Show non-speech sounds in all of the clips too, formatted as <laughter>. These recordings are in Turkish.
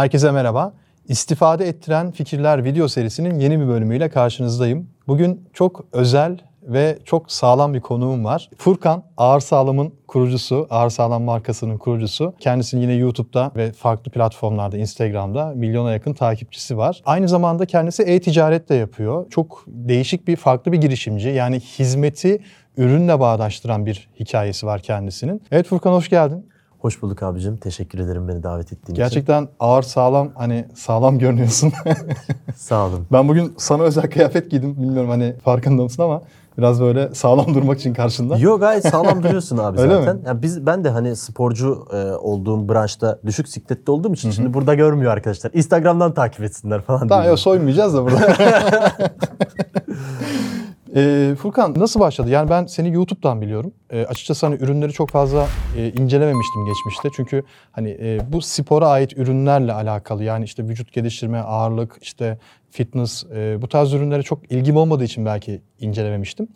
Herkese merhaba. İstifade ettiren fikirler video serisinin yeni bir bölümüyle karşınızdayım. Bugün çok özel ve çok sağlam bir konuğum var. Furkan Ağır Sağlam'ın kurucusu, Ağır Sağlam markasının kurucusu. Kendisinin yine YouTube'da ve farklı platformlarda, Instagram'da milyona yakın takipçisi var. Aynı zamanda kendisi e-ticaret de yapıyor. Çok değişik bir, farklı bir girişimci. Yani hizmeti ürünle bağdaştıran bir hikayesi var kendisinin. Evet Furkan hoş geldin. Hoş bulduk abicim. Teşekkür ederim beni davet ettiğin Gerçekten ağır sağlam hani sağlam görünüyorsun. için. <laughs> Sağ olun. ben bugün sana özel kıyafet giydim. Bilmiyorum hani farkında mısın ama biraz böyle sağlam durmak için karşında. Yo gayet sağlam duruyorsun abi <laughs> Öyle zaten. mi? Ya biz ben de hani sporcu e, olduğum branşta düşük sikletli olduğum için şimdi burada görmüyor arkadaşlar. Instagram'dan takip etsinler falan. Tamam yok soymayacağız da burada. <laughs> Ee, Furkan nasıl başladı? Yani ben seni YouTube'dan biliyorum. Ee, açıkçası hani ürünleri çok fazla e, incelememiştim geçmişte. Çünkü hani e, bu spora ait ürünlerle alakalı. Yani işte vücut geliştirme, ağırlık, işte fitness e, bu tarz ürünlere çok ilgim olmadığı için belki incelememiştim.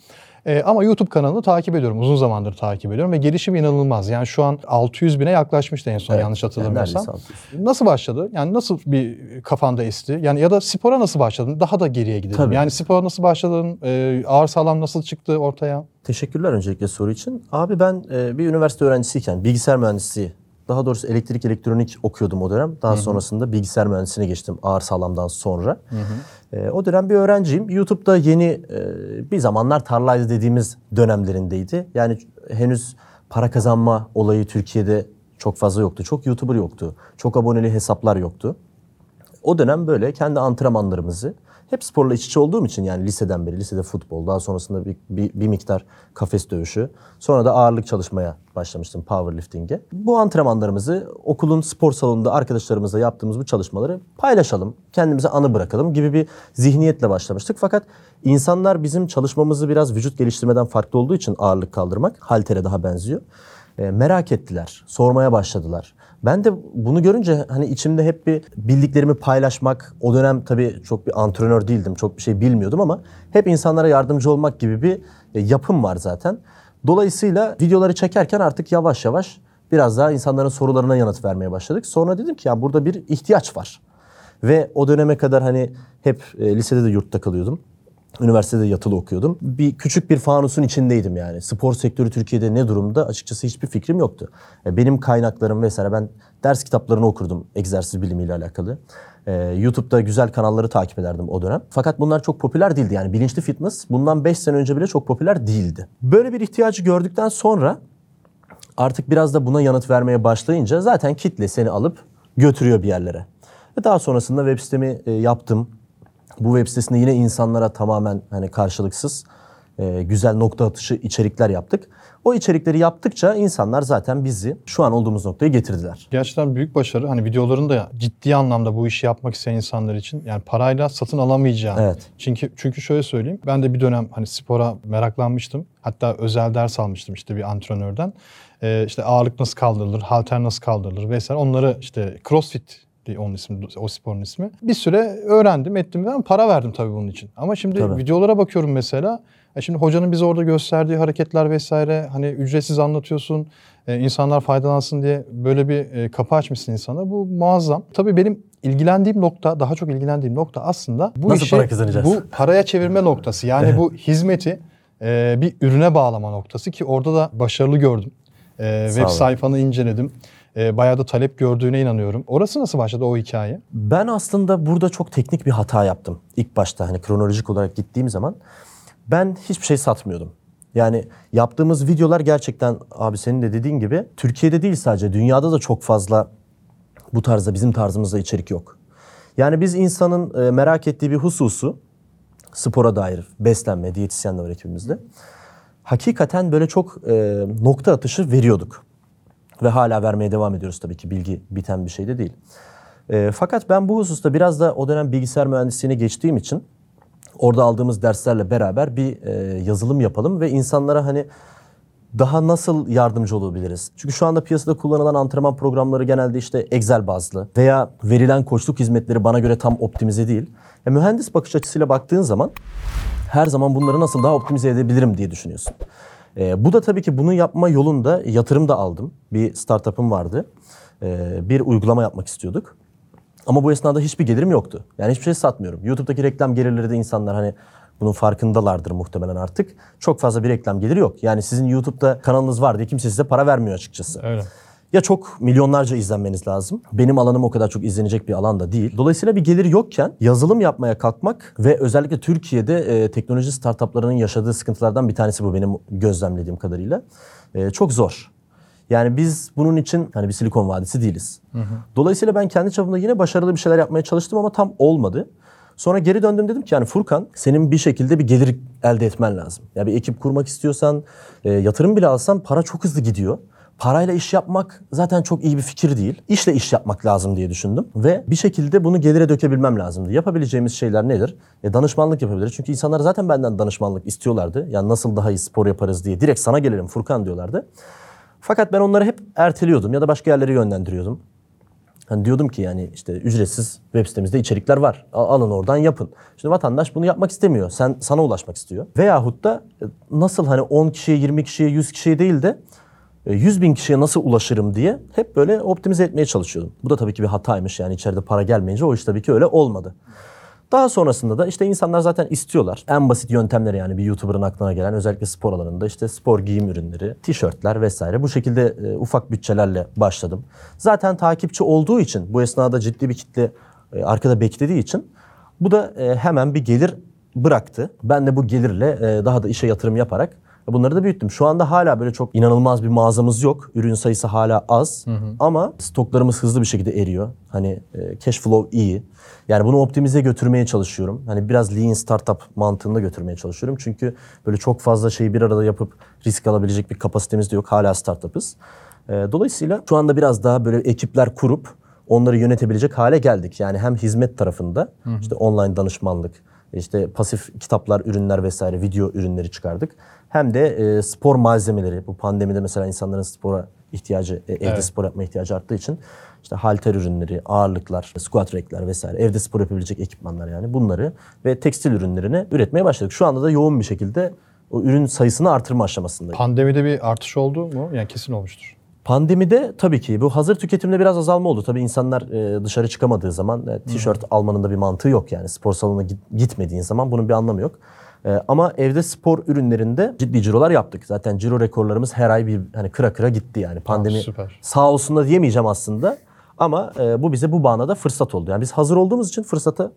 E, ama YouTube kanalını takip ediyorum. Uzun zamandır takip ediyorum ve gelişim inanılmaz. Yani şu an 600 bine yaklaşmıştı en son Evet, yanlış yani hatırlamıyorsam. 600. Nasıl başladı? Yani nasıl bir kafanda esti? Yani ya da spora nasıl başladın? Daha da geriye gidelim. Tabii. Yani spora nasıl başladın? Ee, ağır sağlam nasıl çıktı ortaya? Teşekkürler öncelikle soru için. Abi ben e, bir üniversite öğrencisiyken bilgisayar mühendisliği, daha doğrusu elektrik elektronik okuyordum o dönem. Daha sonrasında bilgisayar mühendisliğine geçtim ağır sağlamdan sonra. E, o dönem bir öğrenciyim. YouTube'da yeni e, bir zamanlar tarlaydı dediğimiz dönemlerindeydi. Yani henüz para kazanma olayı Türkiye'de çok fazla yoktu. Çok YouTuber yoktu. Çok aboneli hesaplar yoktu. O dönem böyle kendi antrenmanlarımızı hep sporla iç içe olduğum için yani liseden beri lisede futbol daha sonrasında bir, bir, bir miktar kafes dövüşü sonra da ağırlık çalışmaya başlamıştım powerlifting'e. Bu antrenmanlarımızı okulun spor salonunda arkadaşlarımızla yaptığımız bu çalışmaları paylaşalım, kendimize anı bırakalım gibi bir zihniyetle başlamıştık. Fakat insanlar bizim çalışmamızı biraz vücut geliştirmeden farklı olduğu için ağırlık kaldırmak haltere daha benziyor. E, merak ettiler, sormaya başladılar. Ben de bunu görünce hani içimde hep bir bildiklerimi paylaşmak, o dönem tabii çok bir antrenör değildim, çok bir şey bilmiyordum ama hep insanlara yardımcı olmak gibi bir e, yapım var zaten. Dolayısıyla videoları çekerken artık yavaş yavaş biraz daha insanların sorularına yanıt vermeye başladık. Sonra dedim ki ya burada bir ihtiyaç var. Ve o döneme kadar hani hep e, lisede de yurtta kalıyordum. Üniversitede yatılı okuyordum. Bir küçük bir fanusun içindeydim yani. Spor sektörü Türkiye'de ne durumda açıkçası hiçbir fikrim yoktu. E, Benim kaynaklarım vesaire ben ders kitaplarını okurdum egzersiz bilimiyle alakalı. E, YouTube'da güzel kanalları takip ederdim o dönem. Fakat bunlar çok popüler değildi yani bilinçli fitness bundan 5 sene önce bile çok popüler değildi. Böyle bir ihtiyacı gördükten sonra artık biraz da buna yanıt vermeye başlayınca zaten kitle seni alıp götürüyor bir yerlere. Ve daha sonrasında web sitemi e, yaptım. Bu web sitesinde yine insanlara tamamen hani karşılıksız e, güzel nokta atışı içerikler yaptık. O içerikleri yaptıkça insanlar zaten bizi şu an olduğumuz noktaya getirdiler. Gerçekten büyük başarı. Hani videoların da ciddi anlamda bu işi yapmak isteyen insanlar için yani parayla satın alamayacağı. Evet. Çünkü çünkü şöyle söyleyeyim. Ben de bir dönem hani spora meraklanmıştım. Hatta özel ders almıştım işte bir antrenörden. Ee, işte ağırlık nasıl kaldırılır, halter nasıl kaldırılır vesaire. Onları işte CrossFit onun ismi, o sporun ismi. Bir süre öğrendim, ettim ve para verdim tabii bunun için. Ama şimdi Tabii. videolara bakıyorum mesela. E şimdi hocanın bize orada gösterdiği hareketler vesaire hani ücretsiz anlatıyorsun. E, insanlar faydalansın diye böyle bir e, kapı açmışsın insana. Bu muazzam. Tabii benim ilgilendiğim nokta, daha çok ilgilendiğim nokta aslında bu Nasıl işi para kazanacağız? bu paraya çevirme noktası. Yani bu hizmeti e, bir ürüne bağlama noktası ki orada da başarılı gördüm. E, web sayfanı inceledim. E, bayağı da talep gördüğüne inanıyorum. Orası nasıl başladı o hikaye? Ben aslında burada çok teknik bir hata yaptım. İlk başta hani kronolojik olarak gittiğim zaman ben hiçbir şey satmıyordum. Yani yaptığımız videolar gerçekten abi senin de dediğin gibi Türkiye'de değil sadece dünyada da çok fazla bu tarzda bizim tarzımızda içerik yok. Yani biz insanın e, merak ettiği bir hususu spora dair beslenme, diyetisyen de var ekibimizde. Hakikaten böyle çok e, nokta atışı veriyorduk. Ve hala vermeye devam ediyoruz tabii ki bilgi biten bir şey de değil. E, fakat ben bu hususta biraz da o dönem bilgisayar mühendisliğine geçtiğim için orada aldığımız derslerle beraber bir e, yazılım yapalım ve insanlara hani daha nasıl yardımcı olabiliriz? Çünkü şu anda piyasada kullanılan antrenman programları genelde işte Excel bazlı veya verilen koçluk hizmetleri bana göre tam optimize değil. E, mühendis bakış açısıyla baktığın zaman her zaman bunları nasıl daha optimize edebilirim diye düşünüyorsun. E, bu da tabii ki bunu yapma yolunda yatırım da aldım. Bir startup'ım vardı. E, bir uygulama yapmak istiyorduk. Ama bu esnada hiçbir gelirim yoktu. Yani hiçbir şey satmıyorum. YouTube'daki reklam gelirleri de insanlar hani bunun farkındalardır muhtemelen artık. Çok fazla bir reklam geliri yok. Yani sizin YouTube'da kanalınız var diye kimse size para vermiyor açıkçası. Öyle. Ya çok milyonlarca izlenmeniz lazım. Benim alanım o kadar çok izlenecek bir alan da değil. Dolayısıyla bir gelir yokken yazılım yapmaya kalkmak ve özellikle Türkiye'de e, teknoloji startuplarının yaşadığı sıkıntılardan bir tanesi bu benim gözlemlediğim kadarıyla. E, çok zor. Yani biz bunun için hani bir silikon vadisi değiliz. Dolayısıyla ben kendi çapımda yine başarılı bir şeyler yapmaya çalıştım ama tam olmadı. Sonra geri döndüm dedim ki yani Furkan senin bir şekilde bir gelir elde etmen lazım. Ya bir ekip kurmak istiyorsan e, yatırım bile alsan para çok hızlı gidiyor. Parayla iş yapmak zaten çok iyi bir fikir değil. İşle iş yapmak lazım diye düşündüm. Ve bir şekilde bunu gelire dökebilmem lazımdı. Yapabileceğimiz şeyler nedir? E, danışmanlık yapabiliriz. Çünkü insanlar zaten benden danışmanlık istiyorlardı. Yani nasıl daha iyi spor yaparız diye. Direkt sana gelelim Furkan diyorlardı. Fakat ben onları hep erteliyordum ya da başka yerlere yönlendiriyordum. Hani diyordum ki yani işte ücretsiz web sitemizde içerikler var. Al- Alın oradan yapın. Şimdi vatandaş bunu yapmak istemiyor. Sen sana ulaşmak istiyor. Veyahut da e, nasıl hani 10 kişiye, 20 kişiye, 100 kişiye değil de 100 bin kişiye nasıl ulaşırım diye hep böyle optimize etmeye çalışıyordum. Bu da tabii ki bir hataymış. Yani içeride para gelmeyince o iş tabii ki öyle olmadı. Daha sonrasında da işte insanlar zaten istiyorlar. En basit yöntemleri yani bir YouTuber'ın aklına gelen özellikle spor alanında işte spor giyim ürünleri, tişörtler vesaire bu şekilde e, ufak bütçelerle başladım. Zaten takipçi olduğu için bu esnada ciddi bir kitle e, arkada beklediği için bu da e, hemen bir gelir bıraktı. Ben de bu gelirle e, daha da işe yatırım yaparak bunları da büyüttüm. Şu anda hala böyle çok inanılmaz bir mağazamız yok. Ürün sayısı hala az ama stoklarımız hızlı bir şekilde eriyor. Hani e, cash flow iyi. Yani bunu optimize götürmeye çalışıyorum. Hani biraz lean startup mantığında götürmeye çalışıyorum. Çünkü böyle çok fazla şeyi bir arada yapıp risk alabilecek bir kapasitemiz de yok. Hala startup'ız. E, dolayısıyla şu anda biraz daha böyle ekipler kurup onları yönetebilecek hale geldik. Yani hem hizmet tarafında işte online danışmanlık, işte pasif kitaplar, ürünler vesaire video ürünleri çıkardık. Hem de e, spor malzemeleri. Bu pandemide mesela insanların spora ihtiyacı, e, evde Evet. spor yapma ihtiyacı arttığı için işte halter ürünleri, ağırlıklar, squat rack'ler vesaire evde spor yapabilecek ekipmanlar yani bunları ve tekstil ürünlerini üretmeye başladık. Şu anda da yoğun bir şekilde o ürün sayısını artırma aşamasındayız. Pandemide bir artış oldu mu? Yani kesin olmuştur. Pandemide tabii ki bu hazır tüketimde biraz azalma oldu. Tabii insanlar e, dışarı çıkamadığı zaman e, tişört almanın da bir mantığı yok yani. Spor salonuna git- gitmediğin zaman bunun bir anlamı yok. E, ama evde spor ürünlerinde ciddi cirolar yaptık. Zaten ciro rekorlarımız her ay bir hani kıra kıra gitti yani. Pandemi süper. sağ olsun da diyemeyeceğim aslında. Ama e, bu bize bu bağına fırsat oldu. Yani biz hazır olduğumuz için fırsata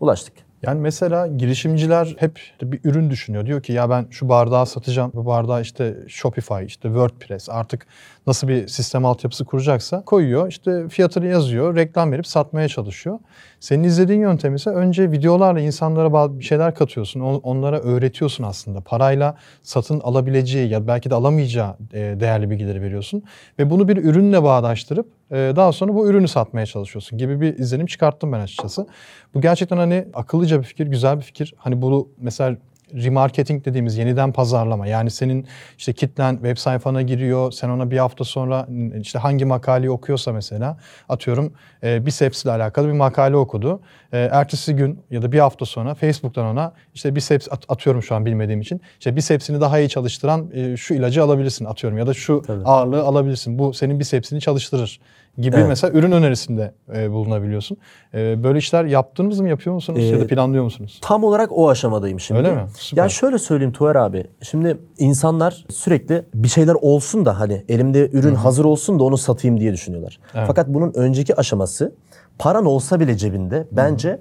ulaştık. Yani mesela girişimciler hep bir ürün düşünüyor. Diyor ki ya ben şu bardağı satacağım. Bu bardağı işte Shopify, işte WordPress artık nasıl bir sistem altyapısı kuracaksa koyuyor. İşte fiyatını yazıyor, reklam verip satmaya çalışıyor. Senin izlediğin yöntem ise önce videolarla insanlara bazı bir şeyler katıyorsun. On- Onlara öğretiyorsun aslında. Parayla satın alabileceği ya belki de alamayacağı değerli bilgileri veriyorsun. Ve bunu bir ürünle bağdaştırıp daha sonra bu ürünü satmaya çalışıyorsun gibi bir izlenim çıkarttım ben açıkçası. Bu gerçekten hani akıllıca bir fikir, güzel bir fikir. Hani bunu mesela remarketing dediğimiz yeniden pazarlama. Yani senin işte kitlen web sayfana giriyor. Sen ona bir hafta sonra işte hangi makaleyi okuyorsa mesela atıyorum e, biceps ile alakalı bir makale okudu. E, ertesi gün ya da bir hafta sonra Facebook'tan ona işte biceps at- atıyorum şu an bilmediğim için. İşte bicepsini daha iyi çalıştıran e, şu ilacı alabilirsin atıyorum ya da şu ağırlığı alabilirsin. Bu senin bicepsini çalıştırır gibi Evet. mesela ürün önerisinde e, bulunabiliyorsun. E, böyle işler yaptınız mı, yapıyor musunuz ya da Ee, planlıyor musunuz? Tam olarak o aşamadayım şimdi. Öyle mi? Süper. Ya şöyle söyleyeyim Tuğer abi. Şimdi insanlar sürekli bir şeyler olsun da hani elimde ürün hazır olsun da onu satayım diye düşünüyorlar. Evet. Fakat bunun önceki aşaması paran olsa bile cebinde bence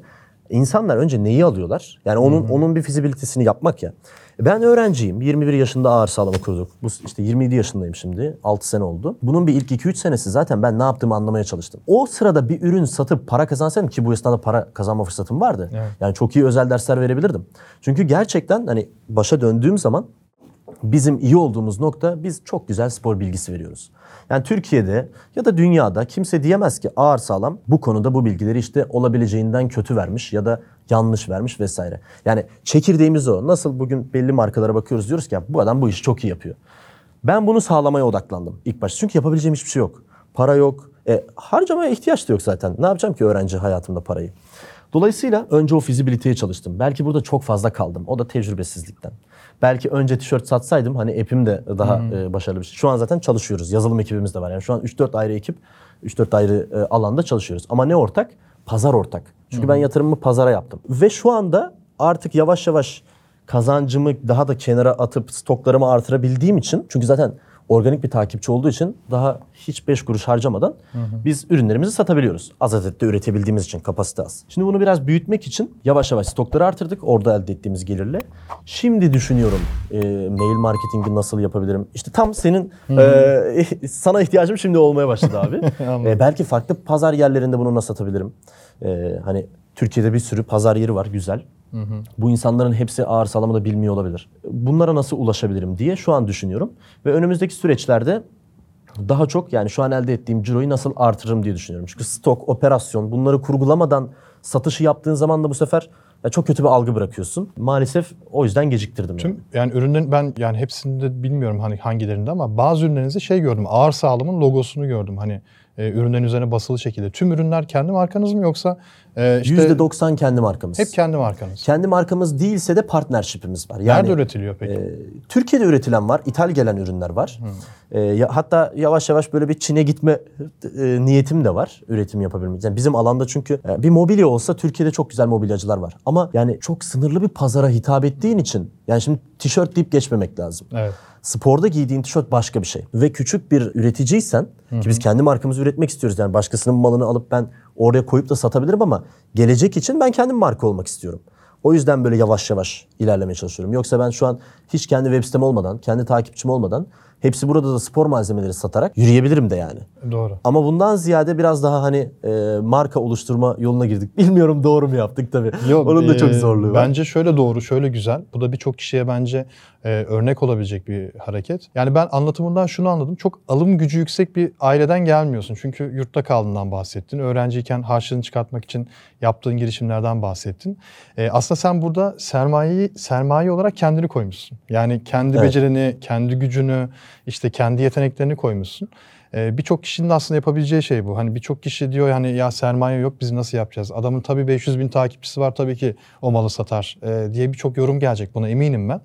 insanlar önce neyi alıyorlar? Yani onun onun bir fizibilitesini yapmak ya. Ben öğrenciyim. 21 yaşında ağır sağlama kurduk. Bu işte 27 yaşındayım şimdi. 6 sene oldu. Bunun bir ilk 2-3 senesi zaten ben ne yaptığımı anlamaya çalıştım. O sırada bir ürün satıp para kazansaydım ki bu esnada para kazanma fırsatım vardı. Evet. Yani çok iyi özel dersler verebilirdim. Çünkü gerçekten hani başa döndüğüm zaman bizim iyi olduğumuz nokta biz çok güzel spor bilgisi veriyoruz. Yani Türkiye'de ya da dünyada kimse diyemez ki ağır sağlam bu konuda bu bilgileri işte olabileceğinden kötü vermiş ya da yanlış vermiş vesaire. Yani çekirdeğimiz o. Nasıl bugün belli markalara bakıyoruz diyoruz ki bu adam bu işi çok iyi yapıyor. Ben bunu sağlamaya odaklandım ilk başta. Çünkü yapabileceğim hiçbir şey yok. Para yok. E, harcamaya ihtiyaç da yok zaten. Ne yapacağım ki öğrenci hayatımda parayı? Dolayısıyla önce o fizibiliteye çalıştım. Belki burada çok fazla kaldım. O da tecrübesizlikten. Belki önce tişört satsaydım hani epim de daha e, başarılı bir şey. Şu an zaten çalışıyoruz. Yazılım ekibimiz de var. Yani şu an 3-4 ayrı ekip, 3-4 ayrı e, alanda çalışıyoruz. Ama ne ortak? pazar ortak. Çünkü ben yatırımımı pazara yaptım. Ve şu anda artık yavaş yavaş kazancımı daha da kenara atıp stoklarımı artırabildiğim için çünkü zaten organik bir takipçi olduğu için daha hiç 5 kuruş harcamadan biz ürünlerimizi satabiliyoruz. Az adette üretebildiğimiz için kapasite az. Şimdi bunu biraz büyütmek için yavaş yavaş stokları artırdık orada elde ettiğimiz gelirle. Şimdi düşünüyorum e, mail marketingi nasıl yapabilirim? İşte tam senin e, <laughs> sana ihtiyacım şimdi olmaya başladı abi. <laughs> E, belki farklı pazar yerlerinde bunu nasıl satabilirim? E, hani Türkiye'de bir sürü pazar yeri var güzel. Bu insanların hepsi ağır sağlamı da bilmiyor olabilir. Bunlara nasıl ulaşabilirim diye şu an düşünüyorum. Ve önümüzdeki süreçlerde daha çok yani şu an elde ettiğim ciroyu nasıl artırırım diye düşünüyorum. Çünkü stok, operasyon bunları kurgulamadan satışı yaptığın zaman da bu sefer ya çok kötü bir algı bırakıyorsun. Maalesef o yüzden geciktirdim. yani. Tüm yani ürünlerin ben yani hepsinde bilmiyorum hani hangilerinde ama bazı ürünlerinizde şey gördüm. Ağır sağlamın logosunu gördüm. Hani e, ürünlerin üzerine basılı şekilde. Tüm ürünler kendi markanız mı yoksa e, işte %90 kendi markamız. hep kendi markanız? kendi markamız değilse de partnership'imiz var. Yani Nerede üretiliyor peki? e, Türkiye'de üretilen var, ithal gelen ürünler var. E, ya, hatta yavaş yavaş böyle bir Çin'e gitme e, niyetim de var üretim yapabilmek. Yani bizim alanda çünkü e, bir mobilya olsa Türkiye'de çok güzel mobilyacılar var. Ama yani çok sınırlı bir pazara hitap ettiğin için yani şimdi tişört deyip geçmemek lazım. evet. Sporda giydiğin tişört başka bir şey. Ve küçük bir üreticiysen ki biz kendi markamızı üretmek istiyoruz. Yani başkasının malını alıp ben oraya koyup da satabilirim ama gelecek için ben kendim marka olmak istiyorum. O yüzden böyle yavaş yavaş ilerlemeye çalışıyorum. Yoksa ben şu an hiç kendi web sitem olmadan, kendi takipçim olmadan hepsi burada da spor malzemeleri satarak yürüyebilirim de yani. Doğru. Ama bundan ziyade biraz daha hani e, marka oluşturma yoluna girdik. <laughs> Bilmiyorum doğru mu yaptık tabii. Onun da çok e, zorluğu var. Bence şöyle doğru, şöyle güzel. Bu da birçok kişiye bence e, örnek olabilecek bir hareket. Yani ben anlatımından şunu anladım. Çok alım gücü yüksek bir aileden gelmiyorsun. Çünkü yurtta kaldığından bahsettin. Öğrenciyken harçlığını çıkartmak için yaptığın girişimlerden bahsettin. E, aslında sen burada sermayeyi sermaye olarak kendini koymuşsun. Yani kendi Evet. becerini, kendi gücünü, işte kendi yeteneklerini koymuşsun. Ee, birçok kişinin aslında yapabileceği şey bu. Hani birçok kişi diyor hani ya sermaye yok biz nasıl yapacağız? Adamın tabii 500 bin takipçisi var tabii ki o malı satar ee, diye birçok yorum gelecek buna eminim ben.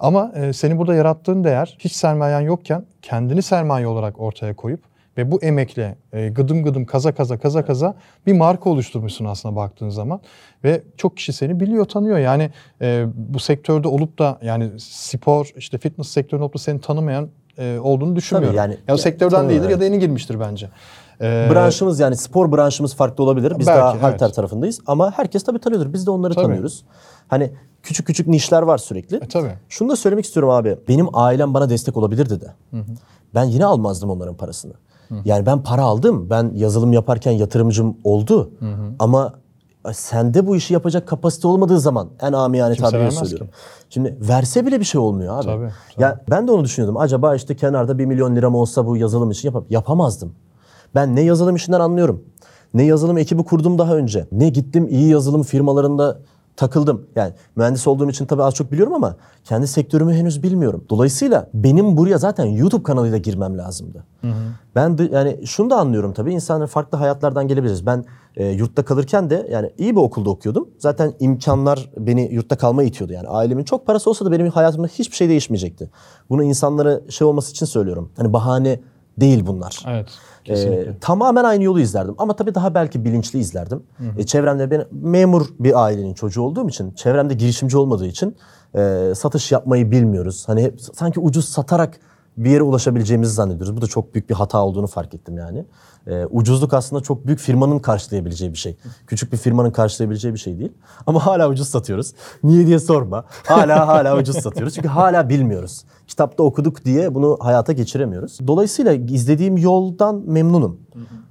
Ama e, senin burada yarattığın değer hiç sermayen yokken kendini sermaye olarak ortaya koyup ve bu emekle e, gıdım gıdım kaza kaza kaza kaza bir marka oluşturmuşsun aslında baktığın zaman. Ve çok kişi seni biliyor, tanıyor. Yani e, bu sektörde olup da yani spor, işte fitness sektöründe olup da seni tanımayan e, olduğunu düşünmüyorum. yani- ya o sektörden Tabii, değildir evet. ya da yeni girmiştir bence. Ee, Branşımız yani spor branşımız farklı olabilir. Biz Belki, daha halter evet. tarafındayız ama herkes tabii tanıyordur. Biz de onları Tabii. tanıyoruz. Hani küçük küçük nişler var sürekli. E, tabii. Şunu da söylemek istiyorum abi. Benim ailem bana destek olabilirdi de. Ben yine almazdım onların parasını. Yani ben para aldım. Ben yazılım yaparken yatırımcım oldu. Ama sende bu işi yapacak kapasite olmadığı zaman en amiyane vermez söylüyorum. Şimdi verse bile bir şey olmuyor abi. Tabii, Ya ben de onu düşünüyordum. Acaba işte kenarda bir milyon liram olsa bu yazılım için yapam yapamazdım. Ben ne yazılım işinden anlıyorum. Ne yazılım ekibi kurdum daha önce. Ne gittim iyi yazılım firmalarında takıldım. Yani mühendis olduğum için tabii az çok biliyorum ama kendi sektörümü henüz bilmiyorum. Dolayısıyla benim buraya zaten YouTube kanalıyla girmem lazımdı. Ben de, yani şunu da anlıyorum tabii insanlar farklı hayatlardan gelebiliriz. Ben e, yurtta kalırken de yani iyi bir okulda okuyordum. Zaten imkanlar beni yurtta kalmaya itiyordu. Yani ailemin çok parası olsa da benim hayatımda hiçbir şey değişmeyecekti. Bunu insanlara şey olması için söylüyorum. Hani bahane değil bunlar. Evet. Ee, Kesinlikle. tamamen aynı yolu izlerdim. Ama tabii daha belki bilinçli izlerdim. E, çevremde ben memur bir ailenin çocuğu olduğum için, çevremde girişimci olmadığı için e, satış yapmayı bilmiyoruz. Hani hep sanki ucuz satarak bir yere ulaşabileceğimizi zannediyoruz. Bu da çok büyük bir hata olduğunu fark ettim yani. E, ucuzluk aslında çok büyük firmanın karşılayabileceği bir şey. Küçük bir firmanın karşılayabileceği bir şey değil. Ama hala ucuz satıyoruz. Niye diye sorma. Hala hala ucuz satıyoruz. Çünkü hala bilmiyoruz. Kitapta okuduk diye bunu hayata geçiremiyoruz. Dolayısıyla izlediğim yoldan memnunum.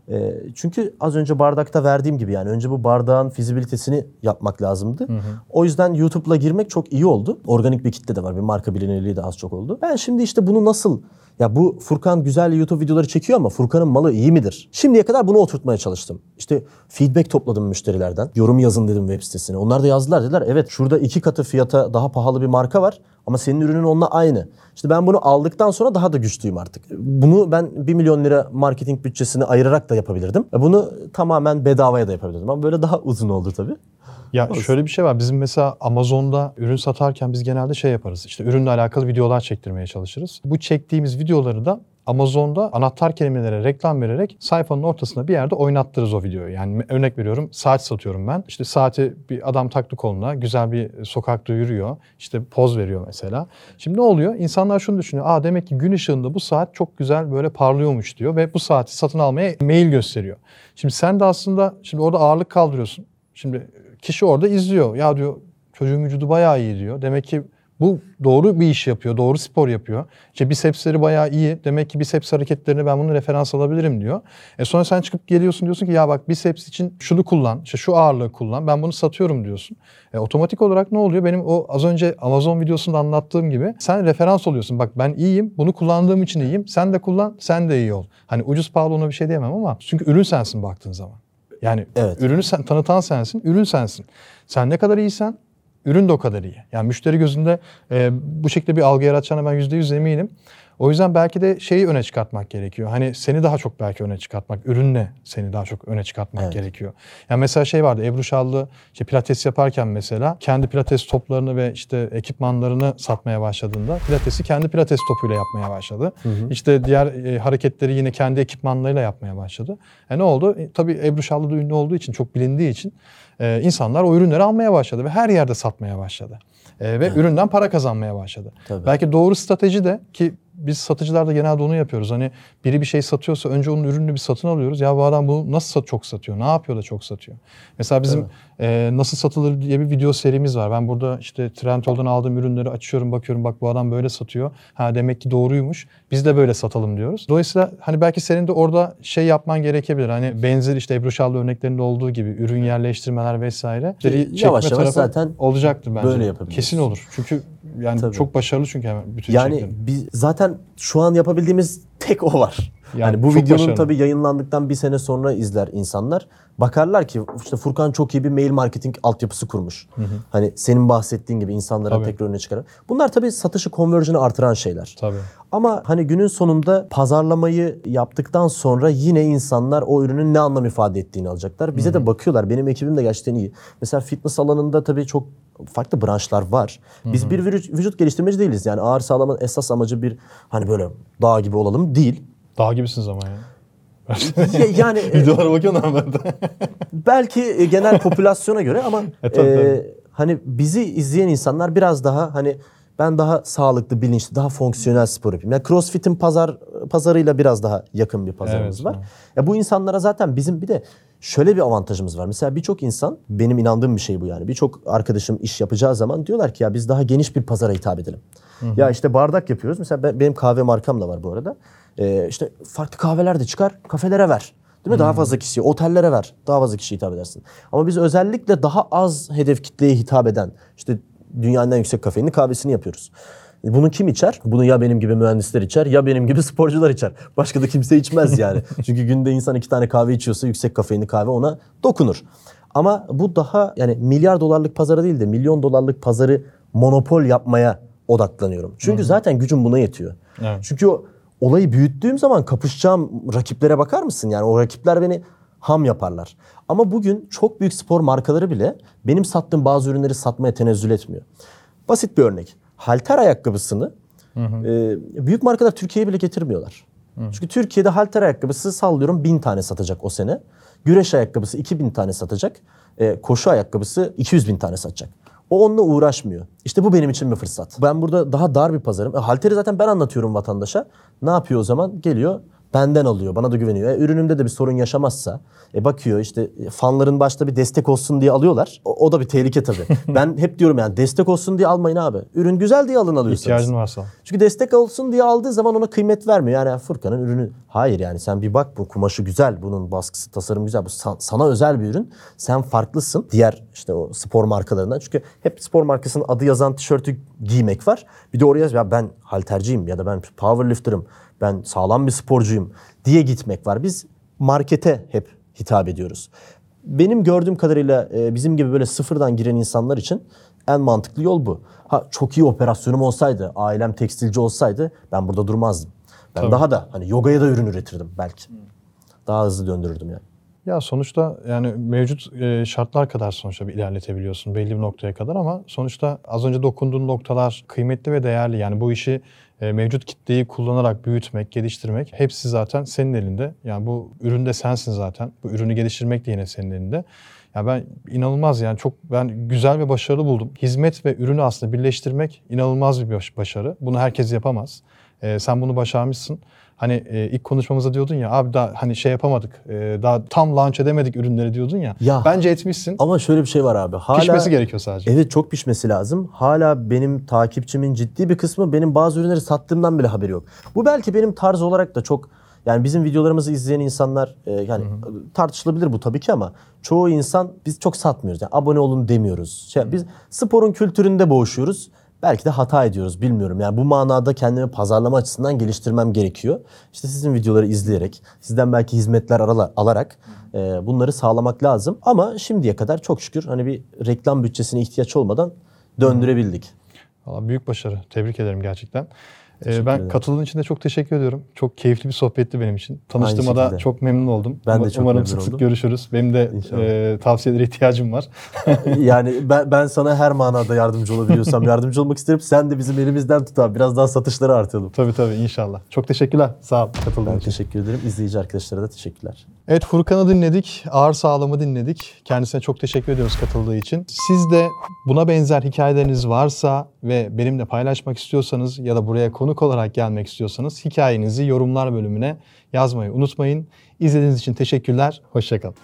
E, çünkü az önce bardakta verdiğim gibi yani önce bu bardağın fizibilitesini yapmak lazımdı. O yüzden YouTube'la girmek çok iyi oldu. Organik bir kitle de var. Bir marka bilinirliği de az çok oldu. Ben şimdi işte bunu nasıl ya bu Furkan güzel YouTube videoları çekiyor ama Furkan'ın malı iyi midir? Şimdiye kadar bunu oturtmaya çalıştım. İşte feedback topladım müşterilerden. Yorum yazın dedim web sitesine. Onlar da yazdılar dediler evet şurada iki katı fiyata daha pahalı bir marka var ama senin ürünün onunla aynı. İşte ben bunu aldıktan sonra daha da güçlüyüm artık. Bunu ben 1 milyon lira marketing bütçesini ayırarak da yapabilirdim. E Bunu tamamen bedavaya da yapabilirdim ama böyle daha uzun oldu tabii. Ya şöyle bir şey var. Bizim mesela Amazon'da ürün satarken biz genelde şey yaparız. İşte ürünle alakalı videolar çektirmeye çalışırız. Bu çektiğimiz videoları da Amazon'da anahtar kelimelere reklam vererek sayfanın ortasına bir yerde oynattırırız o videoyu. Yani örnek veriyorum saat satıyorum ben. İşte saati bir adam taktı koluna güzel bir sokakta yürüyor. İşte poz veriyor mesela. Şimdi ne oluyor? İnsanlar şunu düşünüyor. Aa demek ki gün ışığında bu saat çok güzel böyle parlıyormuş diyor ve bu saati satın almaya mail gösteriyor. Şimdi sen de aslında şimdi orada ağırlık kaldırıyorsun. Şimdi kişi orada izliyor. Ya diyor çocuğun vücudu bayağı iyi diyor. Demek ki bu doğru bir iş yapıyor, doğru spor yapıyor. İşte bisepsleri bayağı iyi. Demek ki biceps hareketlerini ben bunu referans alabilirim diyor. E sonra sen çıkıp geliyorsun diyorsun ki ya bak biceps için şunu kullan, işte şu ağırlığı kullan. Ben bunu satıyorum diyorsun. E otomatik olarak ne oluyor? Benim o az önce Amazon videosunda anlattığım gibi sen referans oluyorsun. Bak ben iyiyim, bunu kullandığım için iyiyim. Sen de kullan, sen de iyi ol. Hani ucuz pahalı ona bir şey diyemem ama çünkü ürün sensin baktığın zaman. Yani Evet. ürünü sen, tanıtan sensin, ürün sensin. Sen ne kadar iyisen ürün de o kadar iyi. Yani müşteri gözünde e, bu şekilde bir algı yaratacağına ben yüzde yüz eminim. O yüzden belki de şeyi öne çıkartmak gerekiyor. Hani seni daha çok belki öne çıkartmak, ürünle seni daha çok öne çıkartmak Evet. gerekiyor. Yani mesela şey vardı, Ebru Şallı işte pilates yaparken mesela kendi pilates toplarını ve işte ekipmanlarını satmaya başladığında pilatesi kendi pilates topuyla yapmaya başladı. İşte diğer e, hareketleri yine kendi ekipmanlarıyla yapmaya başladı. E ne oldu? E, tabii Ebru Şallı da ünlü olduğu için, çok bilindiği için e, insanlar o ürünleri almaya başladı ve her yerde satmaya başladı. E, ve üründen para kazanmaya başladı. Tabii. Belki doğru strateji de ki biz satıcılar da genelde onu yapıyoruz. Hani biri bir şey satıyorsa önce onun ürününü bir satın alıyoruz. Ya bu adam bunu nasıl çok satıyor? Ne yapıyor da çok satıyor? Mesela bizim e, nasıl satılır diye bir video serimiz var. Ben burada işte Trendyol'dan aldığım ürünleri açıyorum, bakıyorum bak bu adam böyle satıyor. Ha demek ki doğruymuş. Biz de böyle satalım diyoruz. Dolayısıyla hani belki senin de orada şey yapman gerekebilir. Hani benzer işte Ebru Şallı örneklerinde olduğu gibi ürün yerleştirmeler vesaire. Müşteriyi Yavaş yavaş zaten olacaktır bence. böyle yapabiliriz. Kesin olur. Çünkü yani Tabii. çok başarılı çünkü hemen bütün Yani şekilde. biz zaten şu an yapabildiğimiz tek o var. Yani Yani bu videonun başarılı. tabii yayınlandıktan bir sene sonra izler insanlar. Bakarlar ki işte Furkan çok iyi bir mail marketing altyapısı kurmuş. Hani senin bahsettiğin gibi insanların Tabii. tekrar önüne çıkaran. Bunlar tabii satışı, conversion'ı artıran şeyler. Tabii. Ama hani günün sonunda pazarlamayı yaptıktan sonra yine insanlar o ürünün ne anlam ifade ettiğini alacaklar. Bize de bakıyorlar. Benim ekibim de gerçekten iyi. Mesela fitness alanında tabii çok farklı branşlar var. Biz bir vücut, vücut geliştirmeci değiliz. Yani ağır sağlamanın esas amacı bir hani böyle dağ gibi olalım değil. Dağ gibisiniz ama ya. Ya- yani <laughs> e, Videolara bakıyorum ama ben de. <laughs> belki e, genel <laughs> popülasyona göre ama E, tabii, e, tabii. hani bizi izleyen insanlar biraz daha hani ben daha sağlıklı, bilinçli, daha fonksiyonel spor yapayım. Yani CrossFit'in pazar pazarıyla biraz daha yakın bir pazarımız Evet, var. evet. Ya bu insanlara zaten bizim bir de şöyle bir avantajımız var. Mesela birçok insan benim inandığım bir şey bu yani. Birçok arkadaşım iş yapacağı zaman diyorlar ki ya biz daha geniş bir pazara hitap edelim. Ya işte bardak yapıyoruz. Mesela ben- benim kahve markam da var bu arada. Ee, işte farklı kahveler de çıkar, kafelere ver. Değil mi? Daha fazla kişiye, otellere ver. Daha fazla kişiye hitap edersin. Ama biz özellikle daha az hedef kitleye hitap eden, işte dünyanın en yüksek kafeinli kahvesini yapıyoruz. Bunu kim içer? Bunu ya benim gibi mühendisler içer ya benim gibi <laughs> sporcular içer. Başka da kimse içmez yani. <laughs> Çünkü günde insan iki tane kahve içiyorsa yüksek kafeinli kahve ona dokunur. Ama bu daha yani milyar dolarlık pazara değil de milyon dolarlık pazarı monopol yapmaya odaklanıyorum. Çünkü zaten gücüm buna yetiyor. Evet. Çünkü o olayı büyüttüğüm zaman kapışacağım rakiplere bakar mısın? Yani o rakipler beni ham yaparlar. Ama bugün çok büyük spor markaları bile benim sattığım bazı ürünleri satmaya tenezzül etmiyor. Basit bir örnek. Halter ayakkabısını e, büyük markalar Türkiye'ye bile getirmiyorlar. Çünkü Türkiye'de halter ayakkabısı sallıyorum bin tane satacak o sene. Güreş ayakkabısı 2000 tane satacak. E, koşu ayakkabısı 200 bin tane satacak. O onunla uğraşmıyor. İşte bu benim için bir fırsat. Ben burada daha dar bir pazarım. E, halteri zaten ben anlatıyorum vatandaşa. Ne yapıyor o zaman? Geliyor benden alıyor. Bana da güveniyor. E, ürünümde de bir sorun yaşamazsa e, bakıyor işte e, fanların başta bir destek olsun diye alıyorlar. O, o da bir tehlike tabii. <laughs> ben hep diyorum yani destek olsun diye almayın abi. Ürün güzel diye alın alıyorsanız. İhtiyacın varsa. Çünkü destek olsun diye aldığı zaman ona kıymet vermiyor. Yani Furkan'ın ürünü hayır yani sen bir bak bu kumaşı güzel, bunun baskısı, tasarım güzel. Bu san- sana özel bir ürün. Sen farklısın diğer işte o spor markalarından. Çünkü hep spor markasının adı yazan tişörtü giymek var. Bir de oraya ya ben halterciyim ya da ben powerlifter'ım. Ben sağlam bir sporcuyum diye gitmek var. Biz markete hep hitap ediyoruz. Benim gördüğüm kadarıyla e, bizim gibi böyle sıfırdan giren insanlar için en mantıklı yol bu. Ha çok iyi operasyonum olsaydı, ailem tekstilci olsaydı ben burada durmazdım. Ben Tabii. daha da hani yogaya da ürün üretirdim belki. Daha hızlı döndürürdüm yani. Ya sonuçta yani mevcut e, şartlar kadar sonuçta bir ilerletebiliyorsun belli bir noktaya kadar ama sonuçta az önce dokunduğun noktalar kıymetli ve değerli. Yani bu işi mevcut kitleyi kullanarak büyütmek, geliştirmek hepsi zaten senin elinde. Yani bu üründe sensin zaten. Bu ürünü geliştirmek de yine senin elinde. Ya ben inanılmaz yani çok ben güzel ve başarılı buldum. Hizmet ve ürünü aslında birleştirmek inanılmaz bir baş- başarı. Bunu herkes yapamaz. Ee, sen bunu başarmışsın. Hani e, ilk konuşmamızda diyordun ya abi daha hani şey yapamadık. e, daha tam launch edemedik ürünleri diyordun ya. Ya. Bence etmişsin. Ama şöyle bir şey var abi. Hala, Pişmesi gerekiyor sadece. Evet çok pişmesi lazım. Hala benim takipçimin ciddi bir kısmı benim bazı ürünleri sattığımdan bile haberi yok. Bu belki benim tarz olarak da çok yani bizim videolarımızı izleyen insanlar e, yani tartışılabilir bu tabii ki ama çoğu insan biz çok satmıyoruz. Yani abone olun demiyoruz. Şey, biz sporun kültüründe boğuşuyoruz. Belki de hata ediyoruz bilmiyorum. Yani bu manada kendimi pazarlama açısından geliştirmem gerekiyor. İşte sizin videoları izleyerek, sizden belki hizmetler arala- alarak e, bunları sağlamak lazım. Ama şimdiye kadar çok şükür hani bir reklam bütçesine ihtiyaç olmadan döndürebildik. Valla büyük başarı. Tebrik ederim gerçekten. Ee, Teşekkür ben ederim. katıldığın için de çok teşekkür ediyorum. Çok keyifli bir sohbetti benim için. Tanıştığıma da çok memnun oldum. Ben de Umarım çok memnun sık sık oldum. görüşürüz. Benim de İnşallah. e, tavsiyelere ihtiyacım var. <laughs> yani ben, ben sana her manada yardımcı olabiliyorsam <laughs> yardımcı olmak isterim. Sen de bizim elimizden tut abi. Biraz daha satışları artıralım. tabii tabii inşallah. Çok teşekkürler. Sağ ol katıldığın Ben için. teşekkür ederim. İzleyici arkadaşlara da teşekkürler. Evet Furkan'ı dinledik. Ağır sağlamı dinledik. Kendisine çok teşekkür ediyoruz katıldığı için. Siz de buna benzer hikayeleriniz varsa ve benimle paylaşmak istiyorsanız ya da buraya konuk olarak gelmek istiyorsanız hikayenizi yorumlar bölümüne yazmayı unutmayın. İzlediğiniz için teşekkürler. Hoşçakalın.